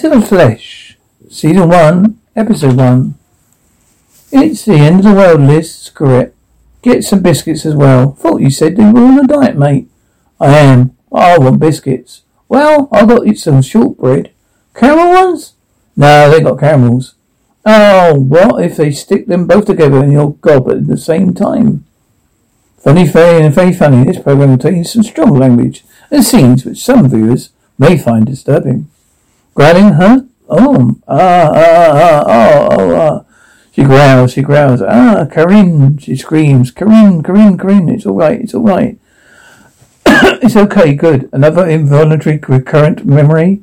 To the Flesh, Season 1, Episode 1. It's the end of the world, Liz. Screw it. Get some biscuits as well. Thought you said you were on a diet, mate. I am. I want biscuits. Well, I got you some shortbread. Caramel ones? No, they got caramels. Oh, what if they stick them both together in your gob at the same time? Funny, funny, and very funny. This program contains some strong language and scenes which some viewers may find disturbing. Growling, huh? Oh, ah, ah, ah, oh, oh, ah. She growls, she growls. Ah, Kieren, she screams. Kieren, Kieren, Kieren, it's all right, it's all right. it's okay, good. Another involuntary recurrent memory.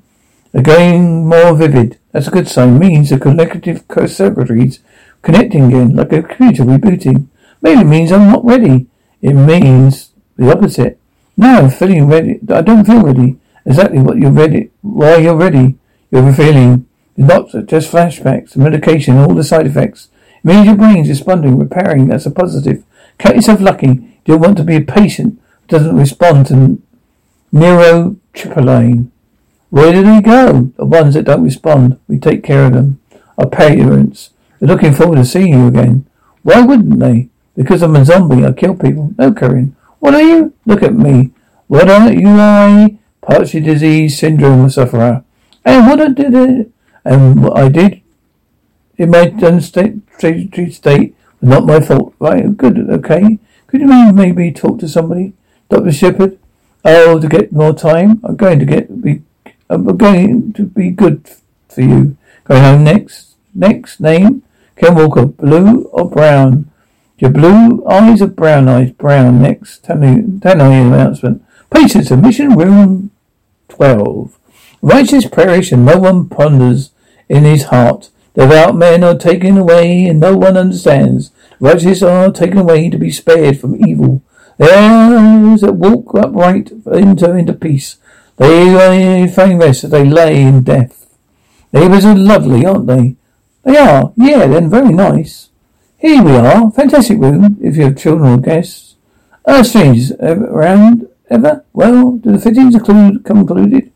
Again, more vivid. That's a good sign. Means the collective circuitries connecting again, like a computer rebooting. Maybe it means I'm not ready. It means the opposite. No, I'm feeling ready. I don't feel ready. Exactly what you're ready. Why you're ready. You're feeling. The doctor, just flashbacks, the medication, all the side effects. It means your brain's responding, repairing. That's a positive. Count yourself lucky. You don't want to be a patient who doesn't respond to neurotriptyline. Where do they go? The ones that don't respond. We take care of them. Our parents. They're looking forward to seeing you again. Why wouldn't they? Because I'm a zombie. I kill people. No, Kieren. What are you? Look at me. What are you? I partially deceased syndrome sufferer. And what I did and what I did in my state, state, state not my fault. Right? Good. Okay. Could you maybe talk to somebody, Doctor Shepard? Oh, to get more time. I'm going to get be I'm going to be good for you. Going home next. Next name? Ken Walker. Blue or brown? Your blue eyes or brown eyes? Brown. Next. Me announcement. Patients admission room 12. Righteous and no one ponders in his heart. Devout men are taken away and no one understands. Righteous are taken away to be spared from evil. Those that walk upright enter into peace. They find rest they lay in death. Neighbours are lovely, aren't they? They are. Yeah, they're very nice. Here we are. Fantastic room, if you have children or guests. Ah, strangers around ever? Well, do the fittings include, come included?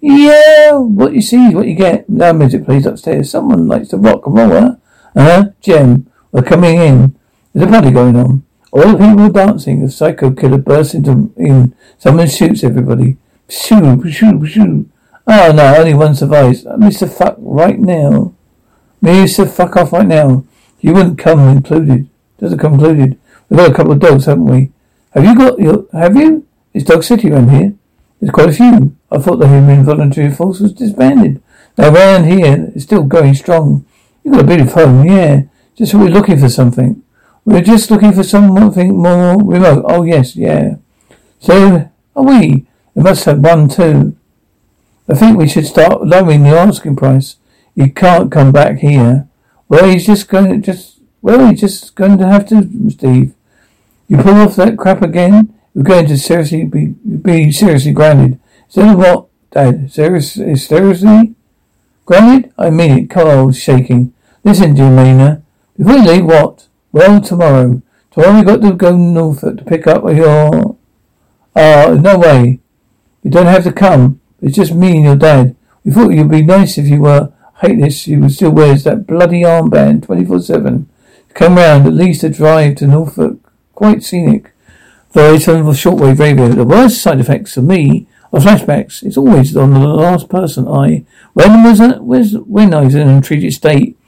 Yeah, what you see is what you get. No music please upstairs. Someone likes to rock and roll, huh? Uh-huh. Jem, we're coming in. There's a party going on. All the people are dancing. A psycho killer bursts into in. Someone shoots everybody. Shoo, shoo, shoo. Oh no, only one survives. Mr. Fuck right now. Mr. Fuck off right now. You wouldn't come included. Doesn't come included. We've got a couple of dogs, haven't we? Have you got your, have you? Is Dog City around here? There's quite a few. I thought the human volunteer force was disbanded. Now around here, it's still going strong. You've got a bit of home, yeah. Just we're looking for something. We're just looking for something more remote. Oh yes, yeah. So are we? They must have one too. I think we should start lowering the asking price. You can't come back here. Well, he's just going to just. Well, he's just going to have to, Steve. You pull off that crap again, you're going to seriously be be seriously grounded. Is that what, Dad? Seriously, seriously grounded? I mean it. Carl's shaking. Listen, Jemina. Before you leave, what? Well, tomorrow. Tomorrow we got to go north to pick up your. Uh, no way. You don't have to come. It's just me and your dad. We thought you'd be nice if you were. hate this. You still wears that bloody armband 24-7. Come round at least a drive to Norfolk. Quite scenic. Very terrible shortwave radio. The worst side effects for me are flashbacks. It's always on the last person I. When was? Was when I was in an untreated state?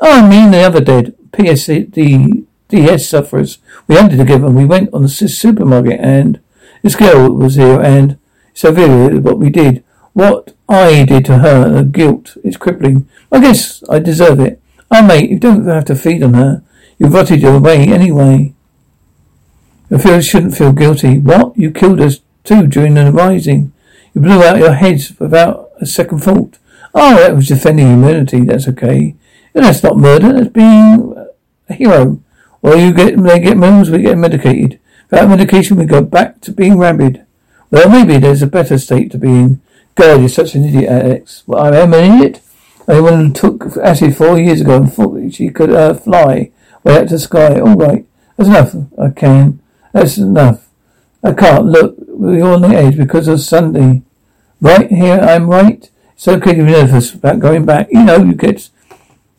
Oh, I mean the other dead. PSD DS sufferers. We hunted together. We went on the supermarket and this girl was here and severely what we did. What I did to her, the guilt is crippling. I guess I deserve it. Oh, mate, you don't have to feed on her. You've rotted your way anyway. You shouldn't feel guilty. What? You killed us too during the rising. You blew out your heads without a second thought. Oh, that was defending humanity. That's okay. And that's not murder. That's being a hero. Well, you get they get moons, we get medicated. Without medication, we go back to being rabid. Well, maybe there's a better state to be in. God, you're such an idiot, Alex. Well, I am an idiot. Anyone took acid four years ago and thought that she could uh, fly way up to the sky. All right, that's enough. I can. That's enough. I can't look. We're on the edge because of Sunday. Right here, I'm right. So getting nervous about going back. You know, you get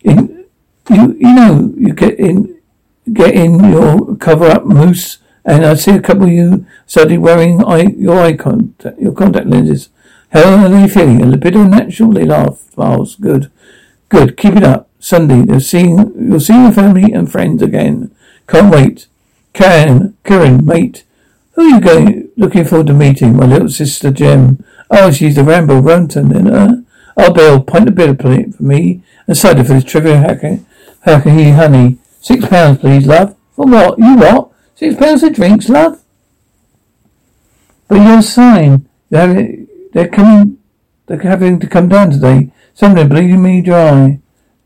in, you, you know, you get in, get in your cover up mousse and I see a couple of you suddenly wearing eye, your eye contact, your contact lenses. How are they feeling? A little bit unnatural? They laugh. Miles. Good. Good. Keep it up. Sunday. You'll see, you'll see your family and friends again. Can't wait. Kieren, Kieren, mate. Who are you going, looking forward to meeting? My little sister Jem. Oh, she's the Rambo Runton, and uh, oh, Bill, bit of plate for me, and cider for this trivial hacker, hacker, honey. Six pounds, please, love. For what? You what? Six pounds of drinks, love? But your sign, they're, they're coming, they're having to come down today. Some of bleeding me dry.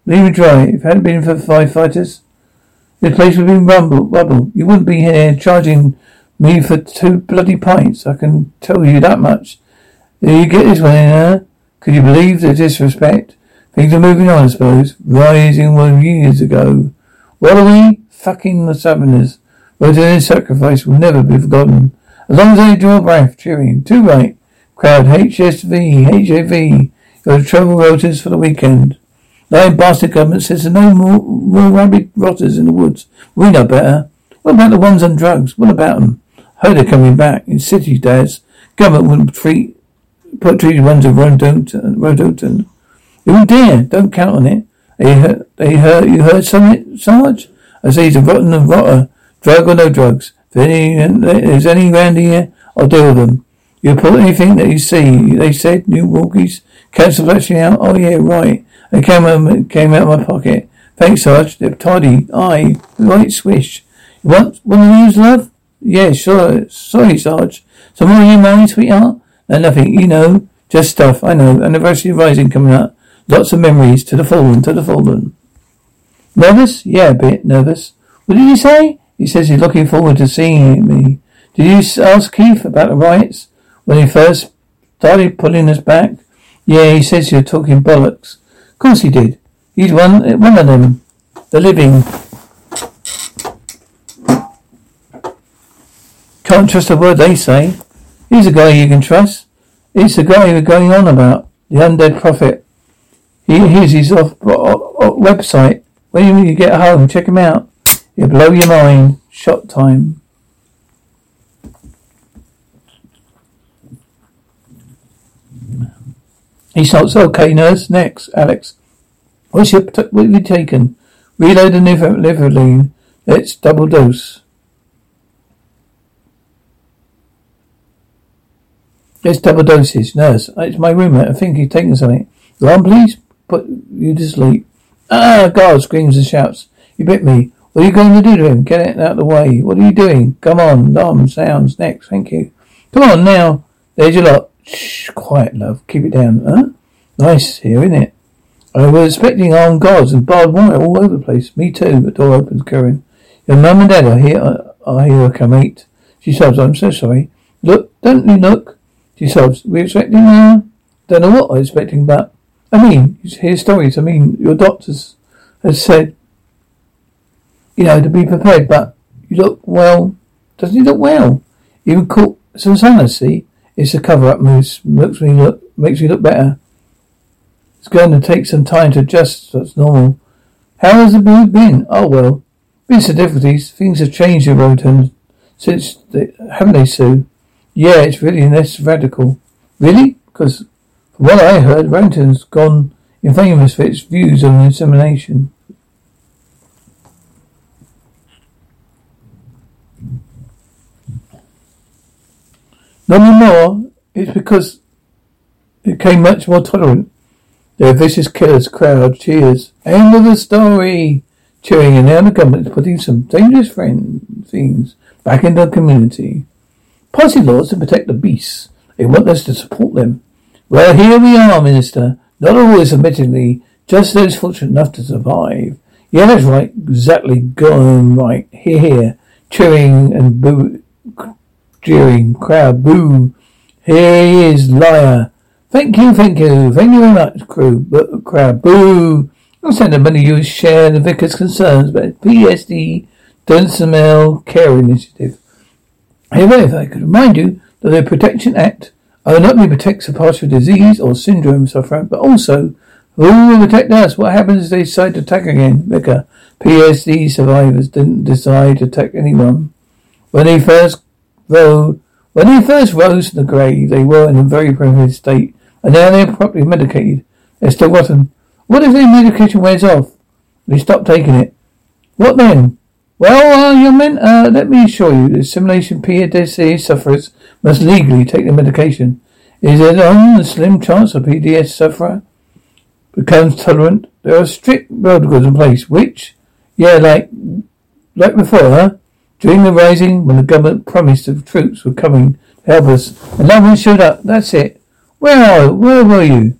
Bleeding me dry. If it hadn't been for the firefighters, this place would be rumble, rubble. You wouldn't be here charging me for two bloody pints. I can tell you that much. You get this one in, huh? Could you believe the disrespect? Things are moving on, I suppose. Rising one years ago. What are we? Fucking the Southerners. But their sacrifice will never be forgotten. As long as they draw breath, cheering. Too right. Crowd HSV, HAV. Got travel rotors for the weekend. Lying bastard government says there's no more, more rabbit rotters in the woods. We know better. What about the ones on drugs? What about them? Heard they're coming back. In cities, dads. Government wouldn't treat, put treated ones of Rodoton. Rodoton. You wouldn't. Don't count on it. They heard, they heard, you heard something, Sarge? I say he's a rotten and rotter. Drug or no drugs. If any, there's any around here, I'll deal with them. You report anything that you see. They said new walkies. Cancel flashing out. Oh yeah, right. They came out, came out of my pocket. Thanks, Sarge. They're tidy. Aye. Right swish. One of these, love? Yeah, sure. Sorry, Sarge. Some more of you money, sweetheart? No, nothing. You know. Just stuff. I know. Anniversary rising coming up. Lots of memories. To the fallen. To the fallen. Nervous? Yeah, a bit. Nervous. What did you say? He says he's looking forward to seeing me. Did you ask Keith about the riots when he first started pulling us back? Yeah, he says you're talking bollocks. Course he did. He's one, one of them. The living. Can't trust a word they say. He's a guy you can trust. He's the guy you're going on about. The undead prophet. He, here's his off, off, off website. When you get home, check him out. You blow your mind. Shot time. Shouts, okay, nurse. Next, Alex. What's your, what have you taken? Reload the liverline. Let's double dose. Let's double doses. Nurse, it's my roommate. I think he's taken something. On, please. Put you to sleep. Ah, God, screams and shouts. You bit me. What are you going to do to him? Get it out of the way. What are you doing? Come on. Nom. Sounds. Next. Thank you. Come on now. There's your lot. Shh. Quiet, love. Keep it down. Huh? Nice here, isn't it? I was expecting armed guards and barbed wire all over the place. Me too. The door opens, Kieren. Your mum and dad are here. Uh, I hear her come eat. She sobs. I'm so sorry. Look. Don't you look? She sobs. We expecting her? Don't know what I was expecting, but I mean, you hear stories. I mean, your doctors has said you know, to be prepared, but you look well. Doesn't he look well? Even caught some see? It's a cover up mousse. Makes me look, makes me look better. It's going to take some time to adjust. That's normal. How has the mood been? Oh well. Been some difficulties. Things have changed in Roarton since, haven't they, Sue? Yeah, it's really less radical. Really? Because from what I heard, Roarton's gone infamous for its views on insemination. Not anymore. It's because it became much more tolerant. Their vicious killers crowd cheers. End of the story. Cheering and now the government is putting some dangerous friend things back into the community. Policy laws to protect the beasts. They want us to support them. Well, here we are, Minister. Not always, admittedly, just those fortunate enough to survive. Yeah, that's right. Exactly. Going right. Here, here. Cheering and boo jeering crowd. Boo! Here he is, liar. Thank you, thank you, thank you very much, crew. But crowd. Boo! I'll send the money you share the vicar's concerns, but PSD Dunsmell Care Initiative. However, if I could remind you that the Protection Act Oh, not only protects a partial disease or syndrome sufferer, but also who will protect us? What happens if they decide to attack again? Vicar, PSD survivors didn't decide to attack anyone. When they first, though, when they first rose from the grave, they were in a very primitive state, and now they're properly medicated. They're still rotten. What if the medication wears off? They stop taking it. What then? Well, uh, young men, uh, let me assure you, the simulation PTSD sufferers must legally take the medication. Is there on the slim chance a PDS sufferer becomes tolerant? There are strict protocols in place, which, yeah, like, like before, huh? During the rising, when the government promised the troops were coming to help us, and no one showed up. That's it. Where are, where were you?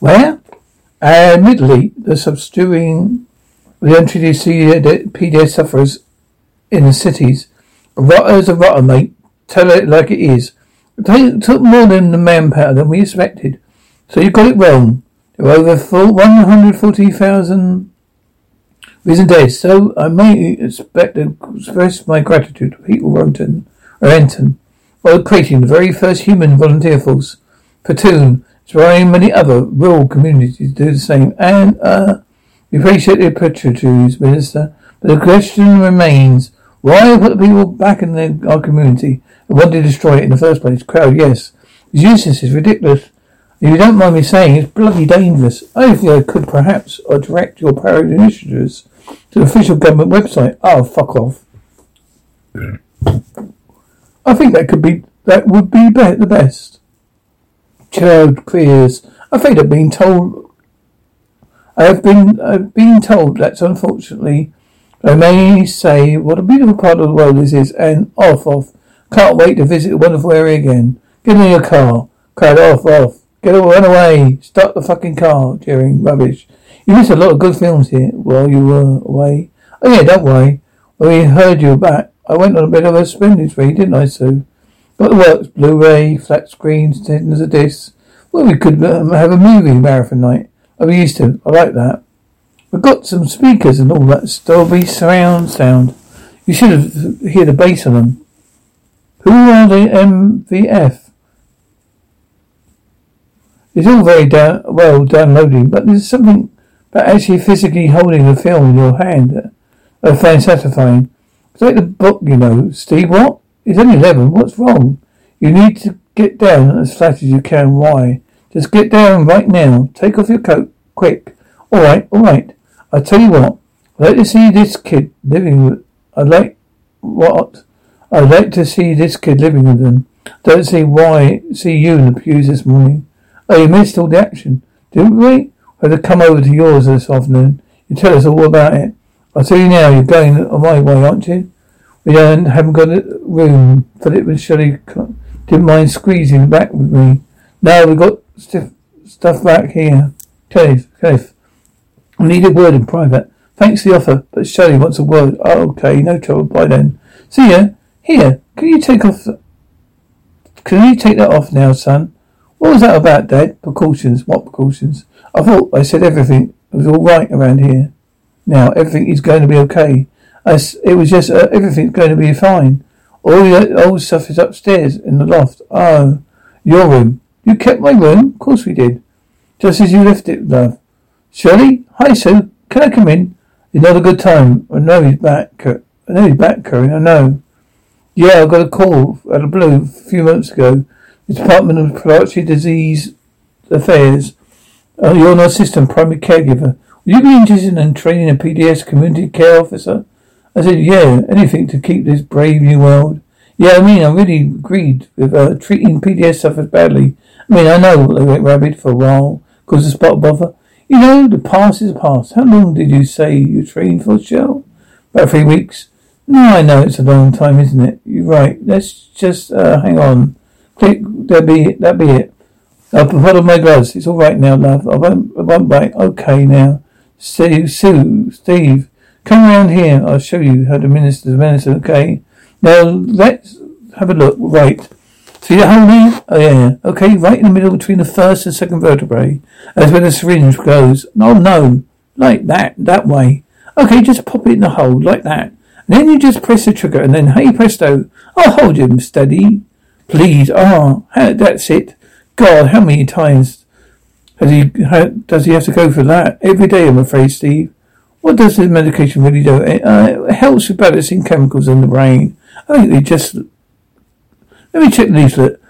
Where? Uh, Admittedly, the substituting the to see PDS sufferers in the cities. A rotter's a rotter, mate. Tell it like it is. It took more than the manpower than we expected. So you got it wrong. There were over 140,000 recent dead. So I may expect to express my gratitude to Pete Renton, Renton, for creating the very first human volunteer force. Platoon Trying many other rural communities to do the same. And, uh, we appreciate the approaches, Minister. But the question remains, why put the people back in the, our community and want to destroy it in the first place? Crowd, yes. It's useless, it's ridiculous. If you don't mind me saying, it's bloody dangerous. I think I could perhaps uh, direct your parade initiatives to the official government website. Oh, fuck off. I think that could be, that would be the best. Child queers. I'm afraid I've been told. I have been. I've been told that unfortunately. I may say what a beautiful part of the world this is, and off, off. Can't wait to visit the wonderful area again. Give me your car. Crowd off, off. Get away, run away. Start the fucking car. Jeering rubbish. You missed a lot of good films here while you were away. Oh yeah, don't worry. When we heard you were back, I went on a bit of a spending spree, didn't I, Sue? Got the works, Blu-ray, flat screens, tens of discs. Well, we could um, have a movie marathon night. I we used to. I like that. We've got some speakers and all that Dolby surround sound. You should have hear the bass on them. Who are the MVF? It's all very well downloading, but there's something about actually physically holding the film in your hand I find satisfying. It's like the book, you know. Steve, what? It's only eleven. What's wrong? You need to get down as flat as you can. Why? Just get down right now. Take off your coat. Quick. All right, all right. I tell you what. I'd like to see this kid living with. I'd like what? I'd like to see this kid living with them. Don't see why. See you in the pews this morning. Oh, you missed all the action, didn't we? I had to come over to yours this afternoon. You tell us all about it. I'll tell you now. You're going my way, aren't you? We don't, haven't got a room. Philip and Shelley didn't mind squeezing back with me. Now we've got stiff stuff back here. Cliff, Cliff. I need a word in private. Thanks for the offer, but Shelley wants a word. Oh, okay, no trouble. Bye then. See ya. Here, can you take off? Can you take that off now, son? What was that about, Dad? Precautions. What precautions? I thought I said everything was all right around here. Now everything is going to be okay. As it was just uh, everything's going to be fine. All the old stuff is upstairs in the loft. Oh, your room. You kept my room? Of course we did. Just as you left it, love. Shirley? Hi, Sue. Can I come in? It's not a good time. I know he's back. I know he's back, Curry. I know. Yeah, I got a call out of blue a few months ago. The Department of Respiratory Disease Affairs. Uh, you're an assistant primary caregiver. Would you be interested in training a PDS community care officer? I said, yeah, anything to keep this brave new world. Yeah, I mean, I really agreed with uh, treating PDS sufferers badly. I mean, I know they went rabid for a while, caused a spot bother. You know, the past is past. How long did you say you trained for, Shell? About three weeks. No, I know it's a long time, isn't it? You're right. Let's just uh, hang on. Click. That be it. That be it. I'll put on my gloves. It's all right now, love. I won't. I won't bite. Okay now. Steve, Sue, Steve. Come around here. I'll show you how to minister the minister, okay? Now, let's have a look. Right. See the hole there? Oh, yeah. Okay, right in the middle between the first and second vertebrae. That's where the syringe goes. No, no. Like that, that way. Okay, just pop it in the hole, like that. And then you just press the trigger, and then hey presto, I'll hold him steady. Please, ah, oh, that's it. God, how many times has he, how, does he have to go for that? Every day, I'm afraid, Steve. What does this medication really do? It, uh, it helps with balancing chemicals in the brain. I think they just... Let me check the leaflet.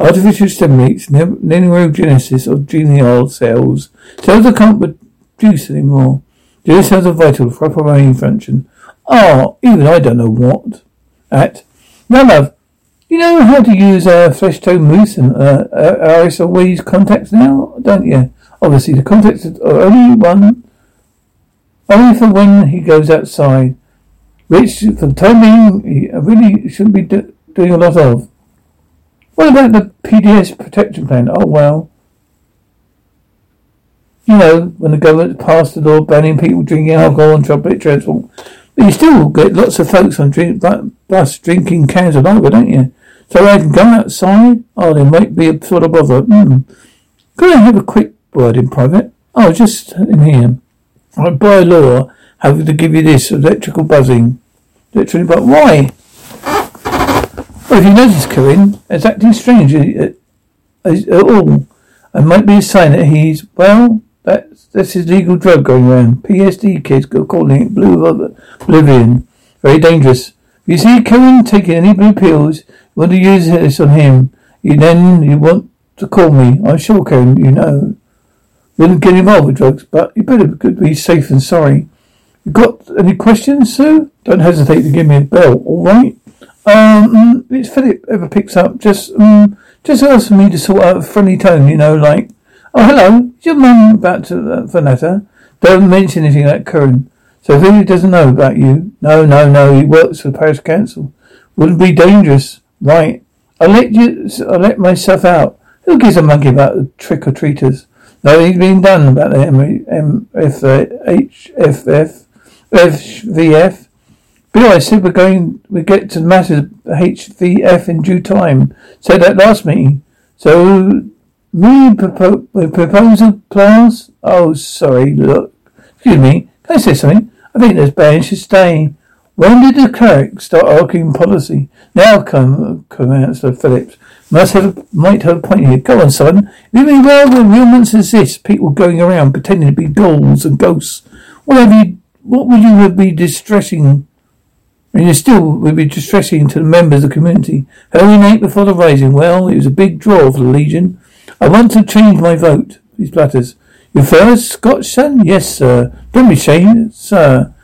Artificial stimulates neurogenesis of glial cells. Cells that can't produce anymore. These cells are vital for proper brain function. Oh, even I don't know what. At. Now, love, you know how to use a uh, flesh tone mousse and uh, uh, RSOW's contacts now, don't you? Obviously, the contacts are only one, only for when he goes outside, which, for the time being, really shouldn't be do- doing a lot of. What about the PDS protection plan? Oh, well. You know, when the government passed the law banning people drinking alcohol on public transport, but you still get lots of folks on drink, bus drinking cans of lager, don't you? So I can go outside? Oh, there might be a sort of bother. Mm. Could I have a quick word in private. Oh, just in here. By law have to give you this electrical buzzing. Literally, but why? Well, if you notice, Kieren, it's acting strange uh, at all. It might be a sign that he's, well, that's, that's his legal drug going around. PSD kids go calling it blue oblivion. Very dangerous. If you see Kieren taking any blue pills, you want to use this on him. You then you want to call me. I'm sure, Kieren, you know. Wouldn't get involved with drugs, but you better be safe and sorry. Got any questions, Sue? Don't hesitate to give me a bell, all right? Um, if Philip ever picks up, just um, just ask me to sort out a friendly tone, you know, like, oh, hello, is your mum about to, uh? Don't mention anything like Kieren. So Philip doesn't know about you? No, no, no, he works for the Parish Council. Wouldn't be dangerous. Right. I'll let you, I'll let myself out. Who gives a monkey about the trick or treaters? Nothing's been done about the HVF, FVF. Bill, I said we're going, we get to the matters of HVF in due time. Said that last meeting. So, me propo- proposal class? Oh, sorry, look. Excuse me, can I say something? I think this band should stay. When did the cleric start arguing policy? Now come, Councillor Phillips. Must have, might have a point here. Go on, son. Living well when monsters exist, people going around pretending to be dolls and ghosts. What have you, what would you be distressing, and you still would be distressing to the members of the community? Holy night before the rising. Well, it was a big draw for the Legion. I want to change my vote. These platters. Your first Scotch son? Yes, sir. Don't be ashamed, sir.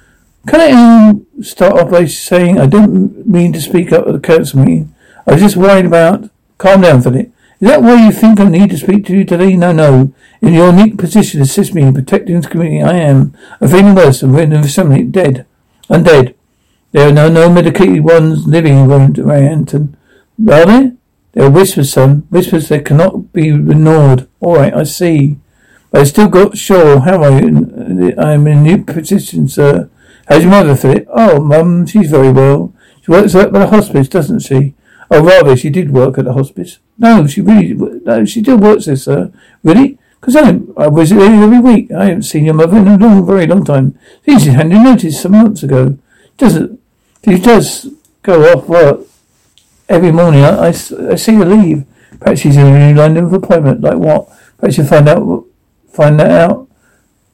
Can I um, start off by saying I didn't mean to speak up at the council meeting. I was just worried about. Calm down, Philip. Is that why you think I need to speak to you today? No, no. In your unique position, assist me in protecting this community. I am. I'm worse. I'm in the assembly. Dead. I'm dead. There are no, no medicated ones living around Roarton. Are there? There are whispers, son. Whispers that cannot be ignored. All right, I see. But I still got sure how I, uh, I'm in a new position, sir. How's your mother, Philip? Oh, mum, she's very well. She works at the hospice, doesn't she? Oh, rather, she did work at the hospice. No, she really, no, she still works there, sir. Really? Because I, I visit there every week. I haven't seen your mother in a long, very long time. Since she handed notice some months ago. Doesn't, she does go off work every morning. I, I, I see her leave. Perhaps she's in a new line of appointment. Like what? Perhaps you find out, find that out.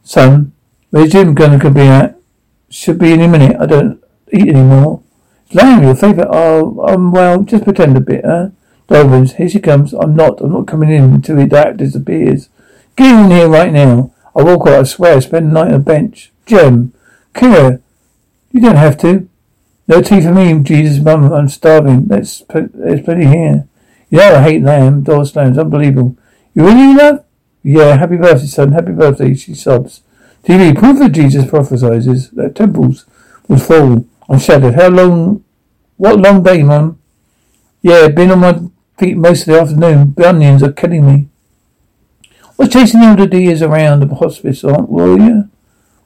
Son, where's Jim gonna be at? Should be any minute. I don't eat anymore. Lamb, your favourite. Oh, um, well, just pretend a bit, huh? Dolphins, here she comes. I'm not. I'm not coming in until the that disappears. Get in here right now. I walk out. I swear. Spend the night on a bench. Jem, Kira, you don't have to. No tea for me, Jesus, Mum. I'm starving. There's, there's plenty here. You know I hate lamb. Door slams. Unbelievable. You really love? Yeah. Happy birthday, son. Happy birthday. She sobs. TV, proof that Jesus prophesies that temples would fall on shattered. How long, what long day, Mum? Yeah, been on my feet most of the afternoon. The onions are killing me. Was chasing all the deers around the hospice, aren't, will you?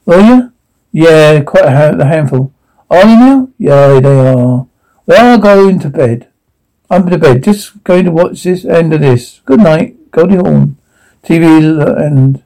Will you? Yeah, quite a, ha- a handful. Are you now? Yeah, they are. Well, I'll go into bed. I'm to bed. Just going to watch this end of this. Good night. Goldie Hawn. TV and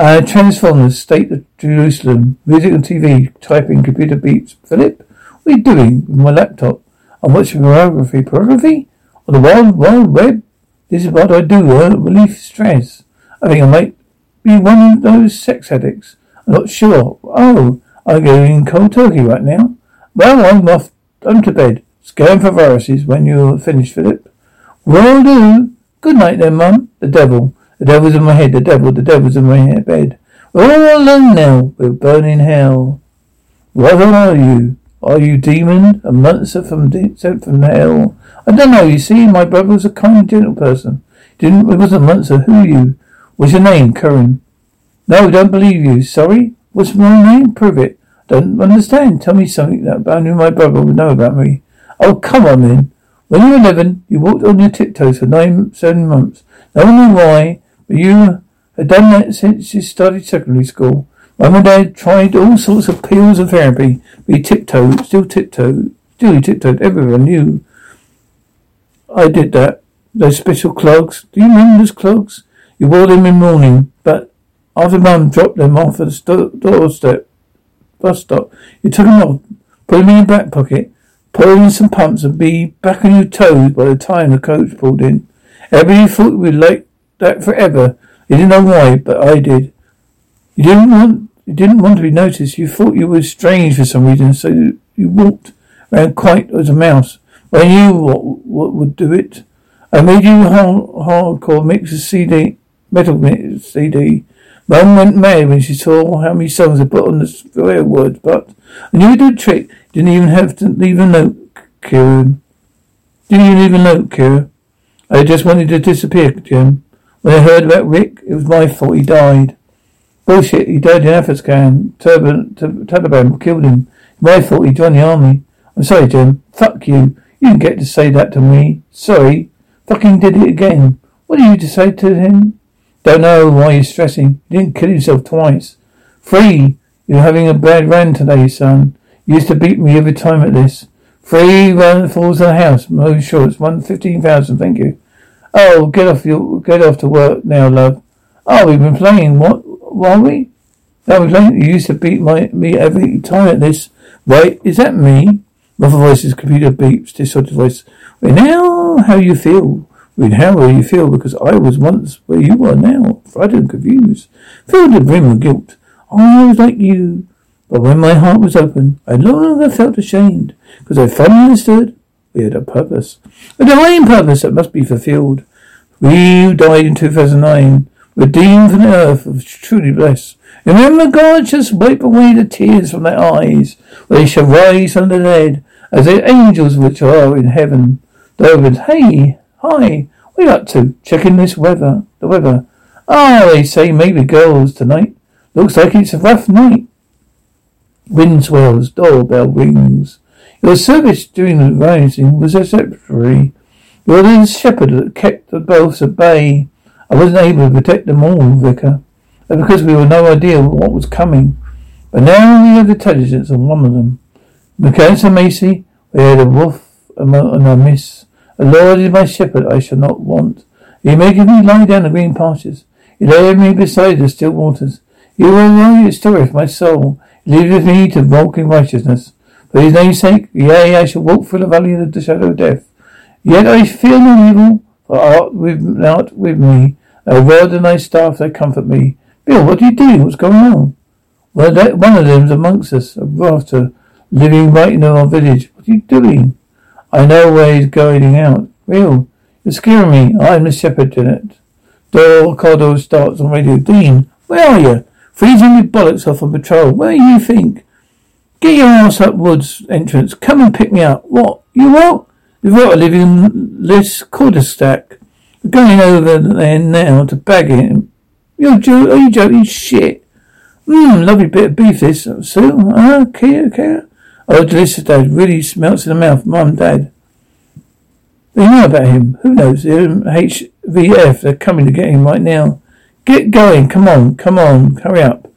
Uh, Transformers, State of Jerusalem, music and TV, typing, computer beeps. Philip, what are you doing with my laptop? I'm watching pornography. Pornography? On the wild, wild web? This is what I do, uh, relief stress. I think I might be one of those sex addicts. I'm not sure. Oh, I'm going cold turkey right now. Well, I'm off. I'm to bed. Scan for viruses when you're finished, Philip. Will do. Good night then, Mum. The devil. The devil's in my head. The devil. The devil's in my bed. We're all alone now. We're burning hell. What are you? Are you demon? A monster from de- sent from hell? I don't know. You see, my brother was a kind, gentle person. Didn't it wasn't a monster. Who you? What's your name, Kieren? No, don't believe you. Sorry. What's my name? Prove it. Don't understand. Tell me something that who my brother would know about me. Oh, come on then. When you were eleven, you walked on your tiptoes for nine, seven months. No one knew why, you had done that since you started secondary school. Mum and Dad tried all sorts of pills and therapy, but you tiptoed, still tiptoed, still you tiptoed. Everyone knew I did that. Those special clogs. Do you remember those clogs? You wore them in morning, but after Mum dropped them off at the doorstep, bus stop, you took them off, put them in your back pocket, put in some pumps, and be back on your toes by the time the coach pulled in. Everybody thought we'd like that forever. You didn't know why, but I did. You didn't want you didn't want to be noticed. You thought you were strange for some reason, so you, you walked around quite as a mouse. But I knew what, what would do it. I made you hard, hardcore mix a CD, metal CD. Mum went mad when she saw how many songs I put on the square words, but I knew a trick. Didn't even have to leave a note, Kieren. Didn't even leave a note, Kieren. I just wanted to disappear, Jim. When I heard about Rick, it was my fault he died. Bullshit, he died in Afghanistan. Turban, Taliban killed him. My fault he joined the army. I'm sorry, Jim. Fuck you. You didn't get to say that to me. Sorry. Fucking did it again. What are you to say to him? Don't know why you're stressing. He didn't kill himself twice. Three. You're having a bad run today, son. You used to beat me every time at this. Three run falls on the house. Sure it's one fifteen thousand, thank you. Oh, get off your get off to work now, love. Oh, we've been playing. What? Were we? No, we playing. You used to beat my me every time at this. Right? Is that me? Muffled voice's computer beeps. Distorted voice. Well, now, how you feel? Well, how will you feel? Because I was once where you are now, frightened and confused, filled with brim of guilt. I was like you, but when my heart was open, I no longer felt ashamed, because I finally understood had a purpose, a divine purpose that must be fulfilled. We who died in 2009 were deemed from the earth of truly blessed. Remember, God just wipe away the tears from their eyes. They shall rise from the dead as the angels which are in heaven. David, hey, hi, are you up to? Checking this weather, the weather. Ah, oh, they say maybe girls tonight. Looks like it's a rough night. Wind swells, doorbell rings. Your service during the rising was exemplary. You were the shepherd that kept the boats at bay. I wasn't able to protect them all, Vicar. Because we had no idea what was coming. But now we have intelligence on one of them. And Macy, we had a wolf and a miss. The Lord is my shepherd, I shall not want. He maketh me lie down in green pastures. He layeth me beside the still waters. He will for my soul. He leadeth me to walk in righteousness. For his name's sake, yea, I shall walk through the valley of the shadow of death. Yet I fear no evil, for art with, not with me. Thy rod and thy staff, they comfort me. Bill, what are you doing? What's going on? Well, that, one of them's amongst us, a rafter, living right in our village. What are you doing? I know where he's going out. Bill, you're scaring me. I'm the shepherd, Janet. Door corridor starts on radio. Dean, where are you? Freezing with bollocks off on patrol. Where do you think? Get your ass up woods entrance. Come and pick me up. What? You what? We've got a living list cul-de-sac. We're going over there now to bag him. You're jo- are you joking? Shit. Mmm, lovely bit of beef this. So, Ah, Kia, Kia? Oh, delicious, Dad. Really smelts in the mouth. Mum, Dad. They know about him. Who knows? HVF. They're coming to get him right now. Get going. Come on. Come on. Hurry up.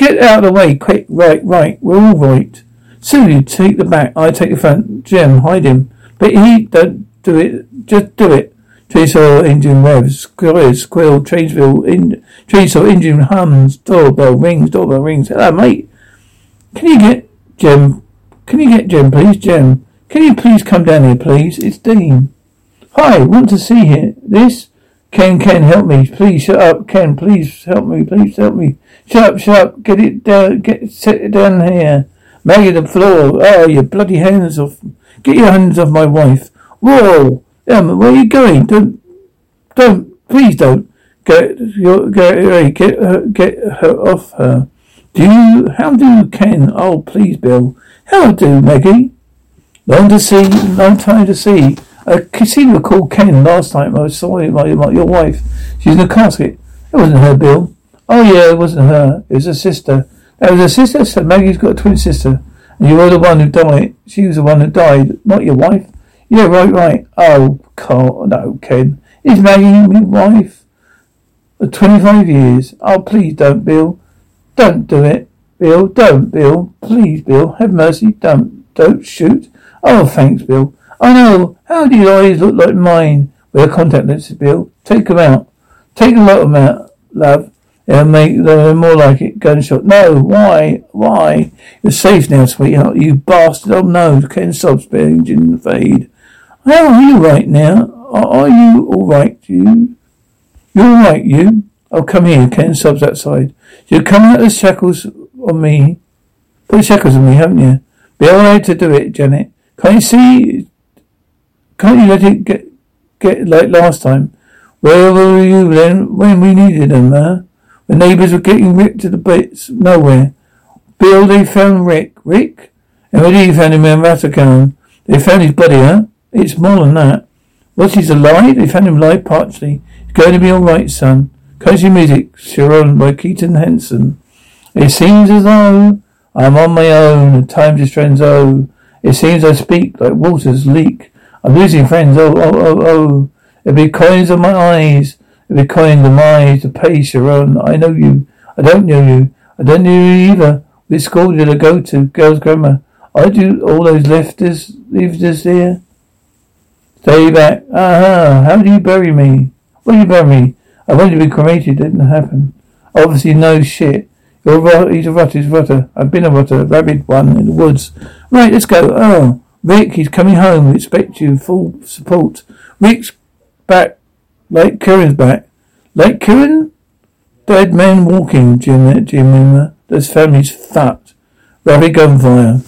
Get out of the way, quick. Right, right. We're all right. Sue, you take the back. I take the front. Jim, hide him. But he don't do it. Just do it. Chainsaw engine revs, squeal, squeal, Chainsville, in, chainsaw engine hums, doorbell rings, doorbell rings. Hello, mate. Can you get Jim? Can you get Jim, please? Jim, can you please come down here, please? It's Dean. Hi, want to see here. This? Ken, Ken, help me. Please shut up. Ken, please help me. Please help me. Shut up, shut up. Get it down. Get, set it down here. Maggie, the floor. Oh, your bloody hands off. Get your hands off my wife. Whoa. Um, where are you going? Don't, don't, please don't. Get, your, get, get her, get her off her. Do you, how do you, Ken? Oh, please, Bill. How do, Maggie? Long to see, long time to see. I seem to recall Ken last time I saw my, my, your wife. She's in a casket. It wasn't her, Bill. Oh yeah, it wasn't her. It was her sister. That was her sister. So Maggie's got a twin sister, and you were the one who died. She was the one who died, not your wife. Yeah, right, right. Oh, Carl, no, Ken. Is Maggie my wife? For twenty-five years. Oh, please don't, Bill. Don't do it, Bill. Don't, Bill. Please, Bill. Have mercy. Don't, don't shoot. Oh, thanks, Bill. I know. How do your eyes look like mine? A contact lenses, Bill. Take them out. Take them out, love. It'll make them more like it. Gunshot. No. Why? Why? You're safe now, sweetheart. You bastard. Oh no. Ken sobs, engine fade. How are you right now? Are you all right, you? You're all right, you? Oh, come here. Ken sobs outside. You're coming out of the shackles on me. Put shackles on me, haven't you? Be alright to do it, Janet. Can't you see can't you let it get get like last time? Where were you then when we needed them, huh? The neighbours were getting ripped to the bits nowhere. Bill, they found Rick. Rick? You find him in Ratacan? They found his body, huh? It's more than that. What, he's alive? They found him alive partially. He's going to be alright, son. Country music, Charon by Keaton Henson. It seems as though I'm on my own, and time just runs oh. It seems I speak like waters leak I'm losing friends. Oh, oh, oh, oh. It'll be coins on my eyes. On my eyes to pay Charon. I know you. I don't know you. I don't know you either. Which school did I go to? Girls' grammar. I do all those lefters, lefters here. Stay back. Uh-huh. How do you bury me? Where do you bury me? I wanted to be cremated. Didn't happen. Obviously no shit. You're a, he's a rotter, he's a rotter. I've been a rotter, rabid one in the woods. Right, let's go. Oh. Rick, he's coming home. We expect you full support. Rick's back. Lake Kieren's back. Lake Kieran? Dead men walking, Jim, Jim, This family's fucked. Rapid gunfire.